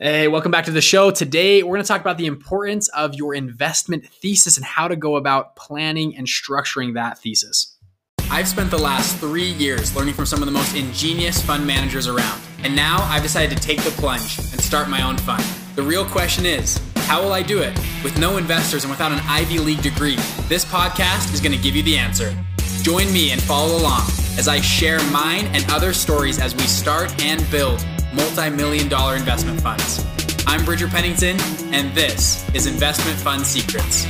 Hey, welcome back to the show. Today, we're going to talk about the importance of your investment thesis and how to go about planning and structuring that thesis. I've spent the last three years learning from some of the most ingenious fund managers around. And now I've decided to take the plunge and start my own fund. The real question is how will I do it? With no investors and without an Ivy League degree, this podcast is going to give you the answer. Join me and follow along as I share mine and other stories as we start and build multi million dollar investment funds. I'm Bridger Pennington, and this is Investment Fund Secrets.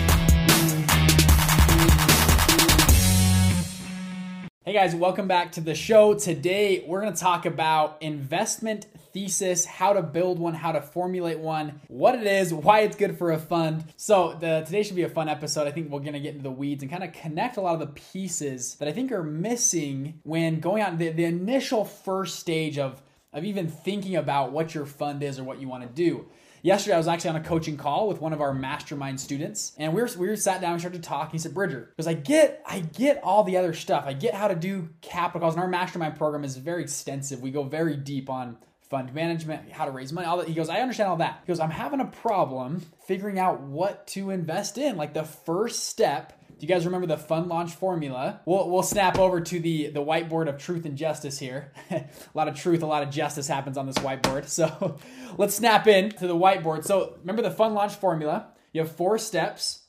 Hey guys, welcome back to the show. Today, we're going to talk about investment thesis, how to build one, how to formulate one, what it is, why it's good for a fund. So, the, today should be a fun episode. I think we're to get into the weeds and kind of connect a lot of the pieces that I think are missing when going out the, the initial first stage of of even thinking about what your fund is or what you want to do. Yesterday, I was actually on a coaching call with one of our mastermind students, and we were, we were sat down and started to talk. He said, "Bridger, because I get I get all the other stuff. I get how to do capital calls, and our mastermind program is very extensive. We go very deep on fund management, how to raise money, all that." He goes, "I understand all that." He goes, "I'm having a problem figuring out what to invest in. Like the first step do you guys remember the fund launch formula? We'll, we'll snap over to the, the whiteboard of truth and justice here. a lot of truth, a lot of justice happens on this whiteboard. So let's snap in to the whiteboard. So remember the fund launch formula. You have four steps.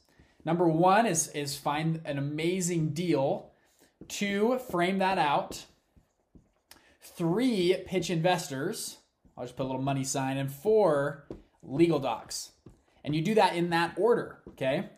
Number one is, is find an amazing deal. Two, frame that out. Three, pitch investors. I'll just put a little money sign. And four, legal docs. And you do that in that order, okay?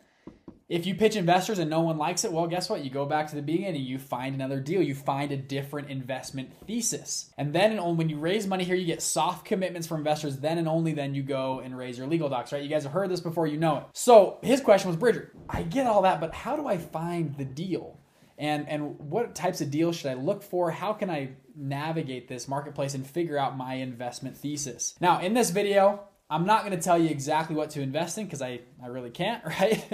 If you pitch investors and no one likes it, well, guess what? You go back to the beginning, you find another deal, you find a different investment thesis. And then and when you raise money here, you get soft commitments from investors. Then and only then you go and raise your legal docs, right? You guys have heard this before, you know it. So his question was, Bridger, I get all that, but how do I find the deal? And, and what types of deals should I look for? How can I navigate this marketplace and figure out my investment thesis? Now, in this video, I'm not going to tell you exactly what to invest in because I, I really can't, right?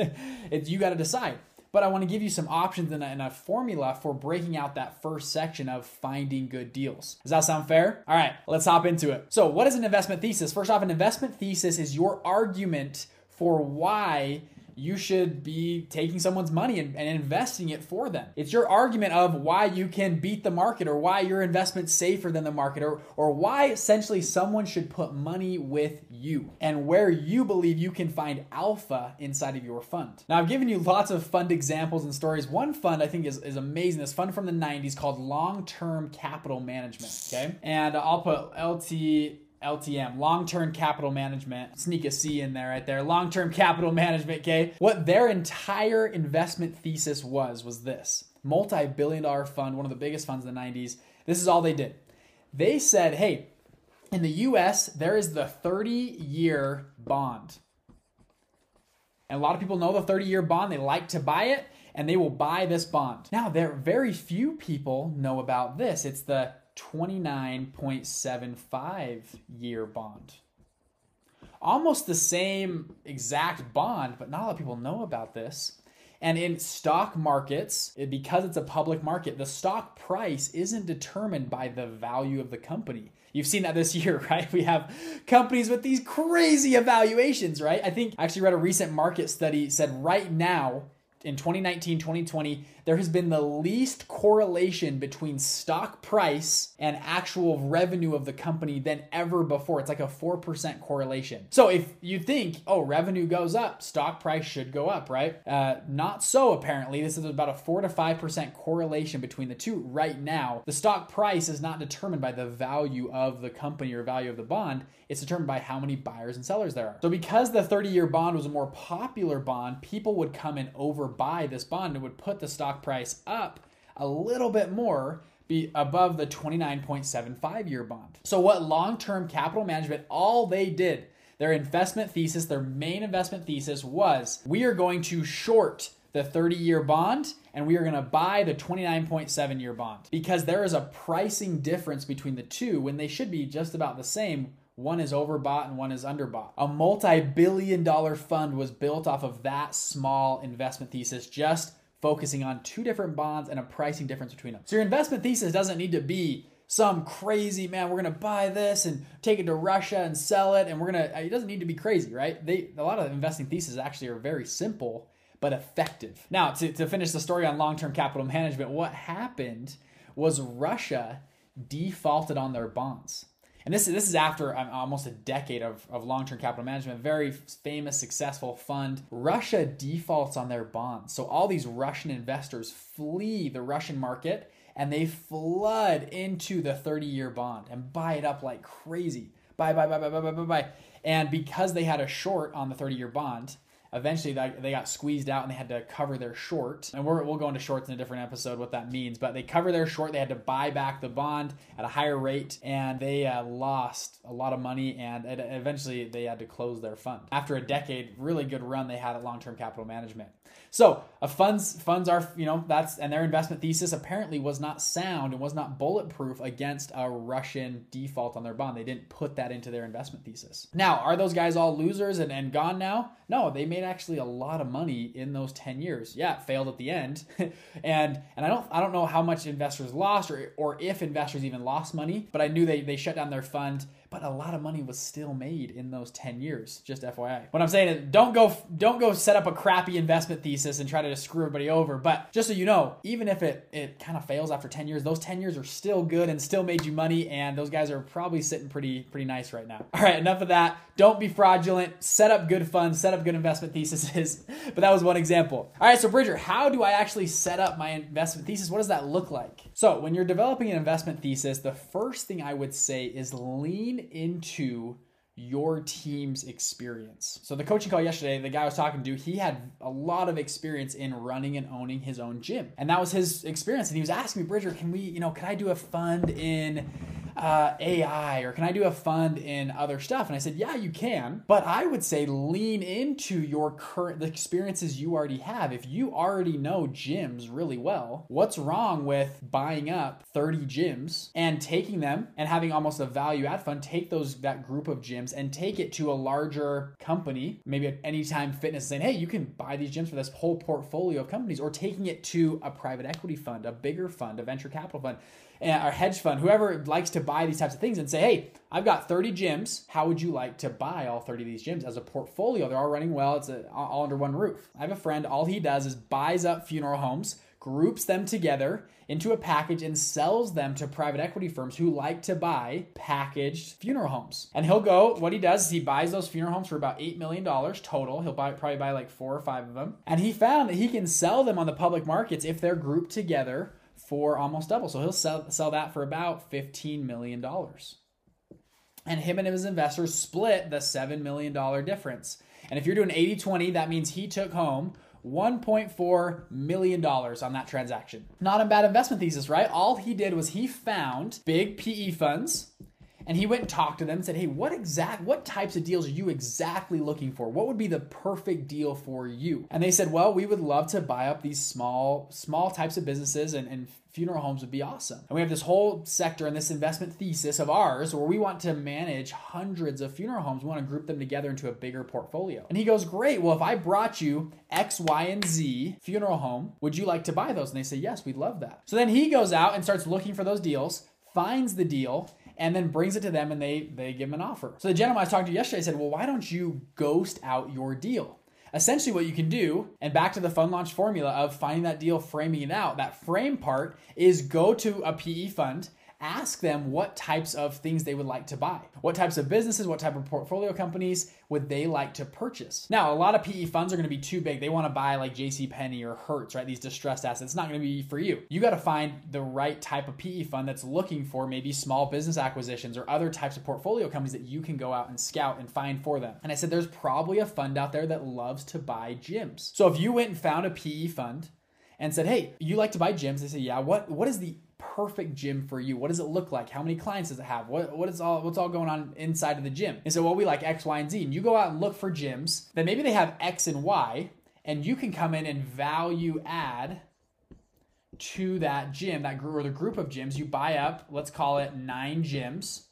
it's, you got to decide. But I want to give you some options and a, and a formula for breaking out that first section of finding good deals. Does that sound fair? All right, let's hop into it. So, what is an investment thesis? First off, an investment thesis is your argument for why you should be taking someone's money and, and, investing it for them. It's your argument of why you can beat the market or why your investment's safer than the market or, or why essentially someone should put money with you and where you believe you can find alpha inside of your fund. Now, I've given you lots of fund examples and stories. One fund I think is, is amazing. This fund from the 90s called Long Term Capital Management. Okay. And I'll put LT LTM, long term capital management. Sneak a C in there right there. Long term capital management, okay? What their entire investment thesis was, was this multi billion dollar fund, one of the biggest funds in the 90s. This is all they did. They said, hey, in the US, there is the 30 year bond. And a lot of people know the 30 year bond, they like to buy it, and they will buy this bond. Now, there very few people know about this. It's the 29.75 year bond. Almost the same exact bond, but not a lot of people know about this. And in stock markets, because it's a public market, the stock price isn't determined by the value of the company. You've seen that this year, right? We have companies with these crazy evaluations, right? I think I actually read a recent market study said right now in 2019, 2020, there has been the least correlation between stock price and actual revenue of the company than ever before. It's like a 4% correlation. So if you think, oh, revenue goes up, stock price should go up, right? Uh, not so apparently. This is about a 4 to 5% correlation between the two right now. The stock price is not determined by the value of the company or value of the bond, it's determined by how many buyers and sellers there are. So because the 30 year bond was a more popular bond, people would come and overbuy this bond and would put the stock stock price up a little bit more be above the 29.75 year bond. So what long-term capital management all they did, their investment thesis, their main investment thesis was we are going to short the 30-year bond and we are going to buy the 29.7 year bond because there is a pricing difference between the two when they should be just about the same one is overbought and one is underbought. A multi billion dollar fund was built off of that small investment thesis just focusing on two different bonds and a pricing difference between them. So your investment thesis doesn't need to be some crazy man. We're gonna buy this and take it to Russia and sell it, and we're gonna. It doesn't need to be crazy, right? They a lot of investing theses actually are very simple but effective. Now, to, to finish the story on long term capital management, what happened was Russia defaulted on their bonds. And this, is this is after um, almost a decade of, of long term capital management, very famous, successful fund. Russia defaults on their bonds. So all these Russian investors flee the Russian market and they flood into the 30 year bond and buy it up like crazy. Buy, buy, buy, buy, buy, buy, buy, buy. And because they had a short on the 30 year bond, eventually they got squeezed out and they had to cover their short. And we will go into shorts in a different episode what that means. But they cover their short. They had to buy back the bond at a higher rate, and they uh, lost a lot of money. And it, eventually they had to close their fund after a decade. Really good run they had at long term capital management. So funds funds are you know that's and their investment thesis apparently was not sound and was not bulletproof against a Russian default on their bond. They didn't put that into their investment thesis. Now are those guys all losers and, and gone now? No, they made actually a lot of money in those 10 years. Yeah, failed at the end. and and I don't I don't know how much investors lost or or if investors even lost money, but I knew they they shut down their fund but a lot of money was still made in those 10 years just fyi what i'm saying is don't go don't go set up a crappy investment thesis and try to screw everybody over but just so you know even if it it kind of fails after 10 years those 10 years are still good and still made you money and those guys are probably sitting pretty pretty nice right now. All right enough of that. Don't be fraudulent. Set up good funds set up good investment theses. But that was one example. All right so bridger how do i actually set up my investment thesis? What does that look like? So when you're developing an investment thesis the first thing i would say is lean into your team's experience. So the coaching call yesterday, the guy I was talking to, he had a lot of experience in running and owning his own gym. And that was his experience. And he was asking me, Bridger, can we, you know, can I do a fund in uh, AI or can I do a fund in other stuff? And I said, yeah, you can. But I would say lean into your current, the experiences you already have. If you already know gyms really well, what's wrong with buying up 30 gyms and taking them and having almost a value add fund, take those, that group of gyms and take it to a larger company, maybe at Anytime Fitness, saying, hey, you can buy these gyms for this whole portfolio of companies, or taking it to a private equity fund, a bigger fund, a venture capital fund Eh, or hedge fund, whoever likes to buy these types of things and say, hey, I've got 30 gyms. How would you like to buy all 30 of these gyms as a portfolio? They're all running well. It's a, all under one roof. I have a friend, all he does is buys up funeral homes, groups them together into a package and sells them to private equity firms who like to buy packaged funeral homes. And he'll go, what he does is he buys those funeral homes for about $8 million total. He'll buy, probably buy like four or five of them. And he found that he can sell them on the public markets if they're grouped together for almost double. So he'll sell, sell that for about $15 million. And him and his investors split the $7 million difference. And if you're doing 80 20, that means he took home $1.4 million on that transaction. Not a bad investment thesis, right? All he did was he found big PE funds and he went and talked to them and said, "Hey, what exact what types of deals are you exactly looking for? What would be the perfect deal for you?" And they said, "Well, we would love to buy up these small small types of businesses and, and funeral homes would be awesome. And we have this whole sector and this investment thesis of ours where we want to manage hundreds of funeral homes. We want to group them together into a bigger portfolio. And he goes, Great. Well, if I brought you X, Y, and Z funeral home, would you like to buy those? And they say, Yes, we'd love that. So then he goes out and starts looking for those deals, finds the deal, and then brings it to them and they they give him an offer. So the gentleman I was talking to yesterday said, "Well, why don't you ghost out your deal?" Essentially, what you can do, and back to the fund launch formula of finding that deal, framing it out, that frame part is go to a PE fund ask them what types of things they would like to buy. What types of businesses, what type of portfolio companies would they like to purchase? Now, a lot of PE funds are going to be too big. They want to buy like JC Penney or Hertz, right? These distressed assets. It's not going to be for you. You got to find the right type of PE fund that's looking for maybe small business acquisitions or other types of portfolio companies that you can go out and scout and find for them. And I said there's probably a fund out there that loves to buy gyms. So if you went and found a PE fund and said, "Hey, you like to buy gyms?" They say, "Yeah." What What is the perfect gym for you? What does it look like? How many clients does it have? What what is all what's all going on inside of the gym? And so, well, we like X, Y, and Z. And you go out and look for gyms that maybe they have X and Y, and you can come in and value add to that gym, that group or the group of gyms. You buy up, let's call it nine gyms,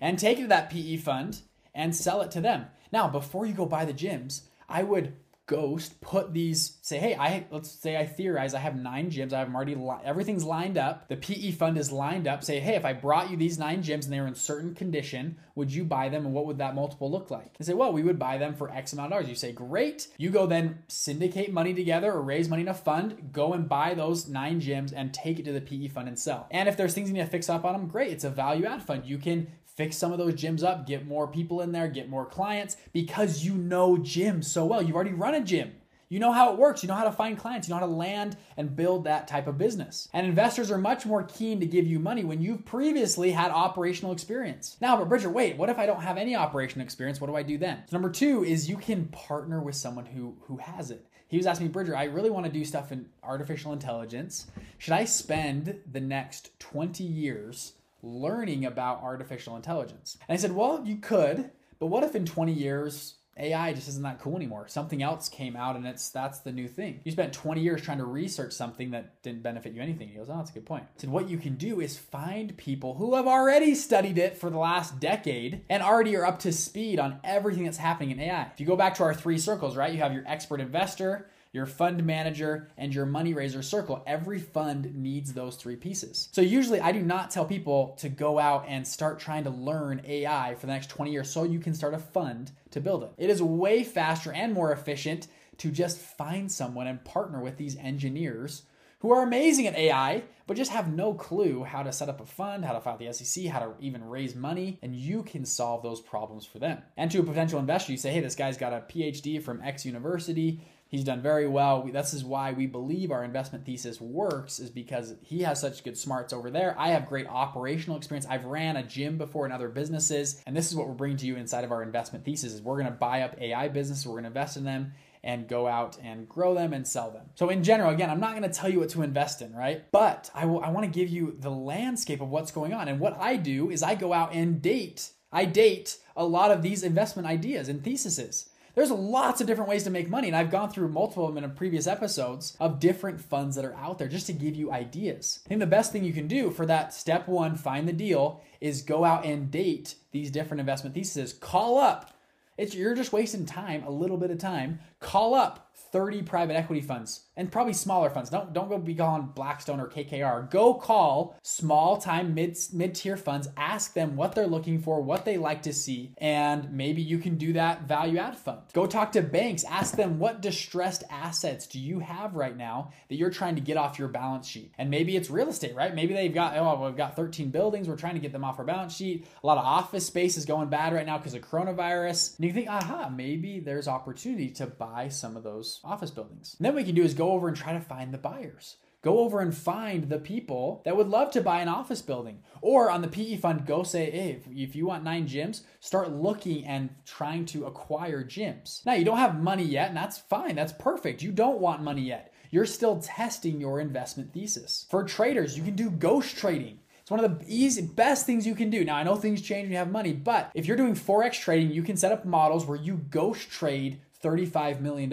and take it to that PE fund and sell it to them. Now, before you go buy the gyms, I would Ghost put these say, hey, I let's say I theorize I have nine gyms. I have already li- everything's lined up. The PE fund is lined up. Say, hey, if I brought you these nine gyms and they were in certain condition, would you buy them and what would that multiple look like? They say, well, we would buy them for X amount of dollars. You say, great. You go then syndicate money together or raise money in a fund, go and buy those nine gyms and take it to the PE fund and sell. And if there's things you need to fix up on them, great. It's a value add fund. You can fix some of those gyms up, get more people in there, get more clients because you know gyms so well. You've already run a gym. You know how it works. You know how to find clients. You know how to land and build that type of business. And investors are much more keen to give you money when you've previously had operational experience. Now, but Bridger, wait, what if I don't have any operational experience? What do I do then? So number two is you can partner with someone who who has it. He was asking me, Bridger, I really want to do stuff in artificial intelligence. Should I spend the next 20 years learning about artificial intelligence? And I said, well, you could, but what if in 20 years AI just isn't that cool anymore. Something else came out and it's that's the new thing. You spent 20 years trying to research something that didn't benefit you anything. He goes, Oh, that's a good point. I said, what you can do is find people who have already studied it for the last decade and already are up to speed on everything that's happening in AI. If you go back to our three circles, right? You have your expert investor, your fund manager, and your money raiser circle. Every fund needs those three pieces. So usually I do not tell people to go out and start trying to learn AI for the next 20 years so you can start a fund to build it. It is way faster and more efficient to just find someone and partner with these engineers who are amazing at AI, but just have no clue how to set up a fund, how to file the SEC, how to even raise money, and you can solve those problems for them. And to a potential investor, you say, hey, this guy's got a PhD from X university. He's done very well. This is why we believe our investment thesis works, is because he has such good smarts over there. I have great operational experience. I've ran a gym before in other businesses, and this is what we're bringing to you inside of our investment thesis: is we're going to buy up AI businesses, we're going to invest in them, and go out and grow them and sell them. So in general, again, I'm not going to tell you what to invest in, right? But I, I want to give you the landscape of what's going on. And what I do is I go out and date. I date a lot of these investment ideas and theses. There's lots of different ways to make money, and I've gone through multiple of them in previous episodes of different funds that are out there just to give you ideas. I think the best thing you can do for that step one, find the deal, is go out and date these different investment theses. Call up. It's you're just wasting time, a little bit of time. Call up 30 private equity funds and probably smaller funds. Don't don't go be calling Blackstone or KKR. Go call small time mid mid tier funds. Ask them what they're looking for, what they like to see, and maybe you can do that value add fund. Go talk to banks. Ask them what distressed assets do you have right now that you're trying to get off your balance sheet. And maybe it's real estate, right? Maybe they've got oh we've got 13 buildings. We're trying to get them off our balance sheet. A lot of office space is going bad right now because of coronavirus. And you think, aha, maybe there's opportunity to buy some of those office buildings. And then what we can do is go over and try to find the buyers. Go over and find the people that would love to buy an office building. Or on the PE fund, go say, hey, if, if you want nine gyms, start looking and trying to acquire gyms. Now, you don't have money yet, and that's fine. That's perfect. You don't want money yet. You're still testing your investment thesis. For traders, you can do ghost trading. It's one of the easy, best things you can do. Now, I know things change when you have money, but if you're doing Forex trading, you can set up models where you ghost trade $35 million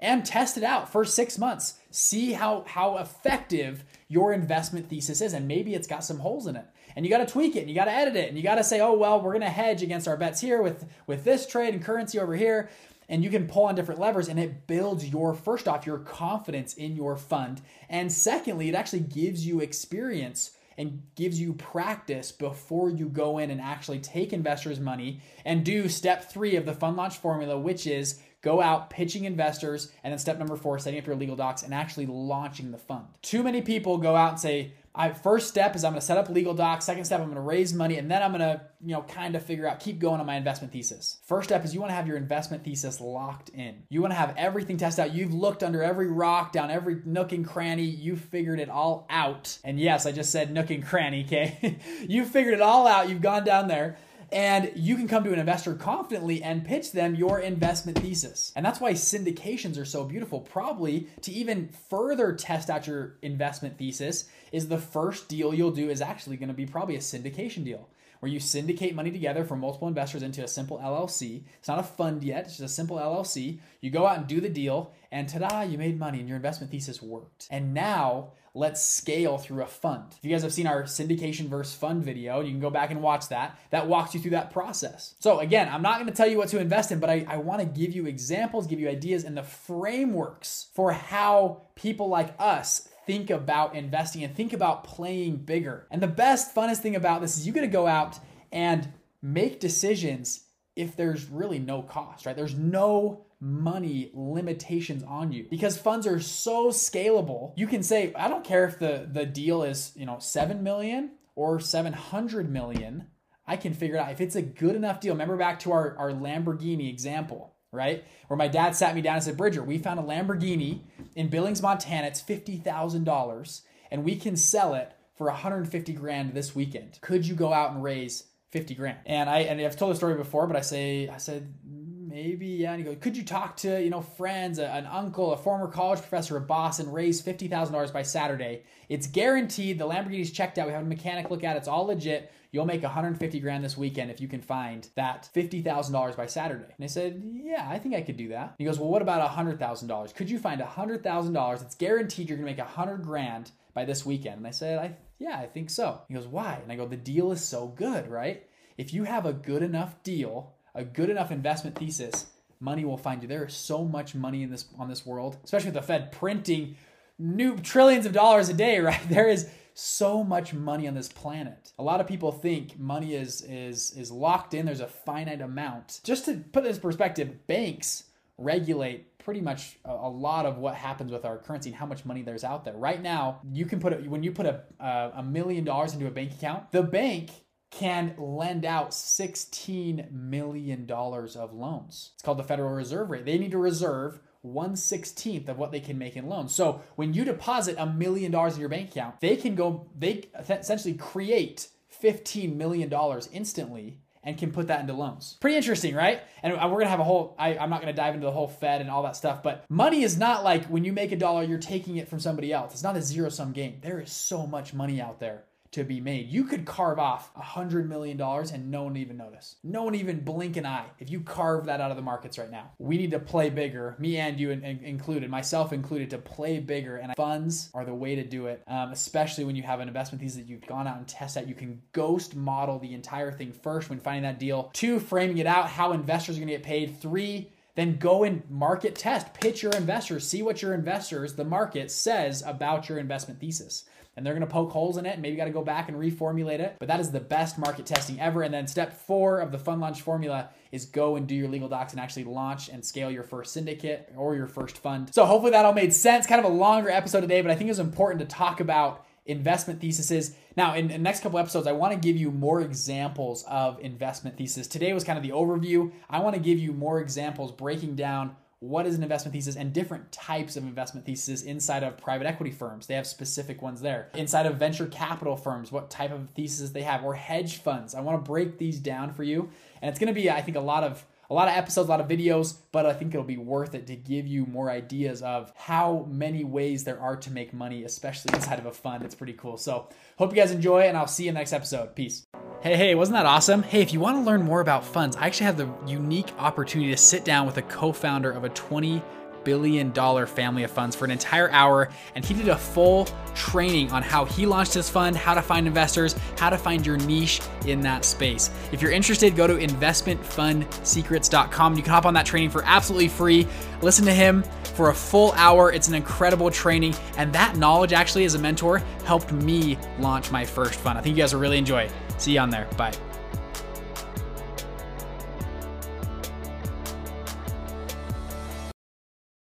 and test it out for six months. See how, how effective your investment thesis is. And maybe it's got some holes in it. And you got to tweak it and you got to edit it and you got to say, oh, well, we're going to hedge against our bets here with, with this trade and currency over here. And you can pull on different levers and it builds your, first off, your confidence in your fund. And secondly, it actually gives you experience and gives you practice before you go in and actually take investors' money and do step three of the fund launch formula, which is go out pitching investors, and then step number four, setting up your legal docs and actually launching the fund. Too many people go out and say, I, first step is I'm going to set up legal docs. Second step, I'm going to raise money, and then I'm going to, you know, kind of figure out, keep going on my investment thesis. First step is you want to have your investment thesis locked in. You want to have everything tested out. You've looked under every rock, down every nook and cranny. You figured it all out. And yes, I just said nook and cranny. Okay, you figured it all out. You've gone down there and you can come to an investor confidently and pitch them your investment thesis. And that's why syndications are so beautiful. Probably to even further test out your investment thesis is the first deal you'll do is actually going to be probably a syndication deal where you syndicate money together from multiple investors into a simple LLC. It's not a fund yet, it's just a simple LLC. You go out and do the deal, and ta da, you made money and your investment thesis worked. And now let's scale through a fund. If you guys have seen our syndication versus fund video, you can go back and watch that. That walks you through that process. So, again, I'm not going to tell you what to invest in, but I, I want to give you examples, give you ideas, and the frameworks for how people like us think about investing and think about playing bigger. And the best, funnest thing about this is you get to go out and make decisions if there's really no cost, right? There's no money limitations on you because funds are so scalable. You can say, I don't care if the, the deal is, you know, 7 million or 700 million. I can figure it out. If it's a good enough deal, remember back to our, our Lamborghini example, right? Where my dad sat me down and said, Bridger, we found a Lamborghini in Billings, Montana. It's $50,000 and we can sell it for 150 grand this weekend. Could you go out and raise 50 grand. And I and I've told the story before, but I say I said maybe yeah. And he goes, could you talk to you know friends, an uncle, a former college professor, a boss, and raise fifty thousand dollars by Saturday? It's guaranteed. The Lamborghini's checked out. We have a mechanic look at it. It's all legit. You'll make 150 grand this weekend if you can find that $50,000 by Saturday. And I said, Yeah, I think I could do that. He goes, Well, what about $100,000? Could you find $100,000? It's guaranteed you're gonna make 100 grand by this weekend. And I said, I yeah, I think so. He goes, Why? And I go, The deal is so good, right? If you have a good enough deal, a good enough investment thesis, money will find you. There is so much money in this on this world, especially with the Fed printing new trillions of dollars a day, right? There is so much money on this planet. A lot of people think money is is is locked in. There's a finite amount. Just to put this perspective, banks regulate pretty much a, a, lot of what happens with our currency and how much money there's out there. Right now, you can put it when you put a uh, a million dollars into a bank account, the bank can lend out $16 million of loans. It's called the Federal Reserve rate. They need to reserve 1 16th of what they can make in loans. So when you deposit a million dollars in your bank account, they can go, they essentially create $15 million instantly and can put that into loans. Pretty interesting, right? And we're gonna have a whole, I, am not gonna dive into the whole Fed and all that stuff, but money is not like when you make a dollar, you're taking it from somebody else. It's not a zero sum game. There is so much money out there to be made. You could carve off a hundred million dollars and no one even notice. No one even blink an eye if you carve that out of the markets right now. We need to play bigger, me and you included, myself included, to play bigger. And funds are the way to do it, um, especially when you have an investment thesis that you've gone out and tested out. You can ghost model the entire thing first when finding that deal. Two, framing it out, how investors are going to get paid. Three, then go and market test, pitch your investors, see what your investors, the market says about your investment thesis and they're going to poke holes in it maybe got to go back and reformulate it. But that is the best market testing ever. And then step four of the fund launch formula is go and do your legal docs and actually launch and scale your first syndicate or your first fund. So hopefully that all made sense. Kind of a longer episode today, but I think it was important to talk about investment theses. Now, in the next couple episodes, I want to give you more examples of investment theses. Today was kind of the overview. I want to give you more examples breaking down what is an investment thesis and different types of investment theses inside of private equity firms. They have specific ones there. Inside of venture capital firms, what type of thesis they have, or hedge funds. I want to break these down for you. And it's going to be, I think, a lot of a lot of episodes, a lot of videos, but I think it'll be worth it to give you more ideas of how many ways there are to make money, especially inside of a fund. It's pretty cool. So, hope you guys enjoy, and I'll see you in the next episode. Peace. Hey, hey, wasn't that awesome? Hey, if you want to learn more about funds, I actually have the unique opportunity to sit down with a co founder of a 20 billion dollar family of funds for an entire hour and he did a full training on how he launched his fund, how to find investors, how to find your niche in that space. If you're interested, go to investmentfundsecrets.com. You can hop on that training for absolutely free. Listen to him for a full hour. It's an incredible training and that knowledge actually as a mentor helped me launch my first fund. I think you guys will really enjoy it. See you on there. Bye.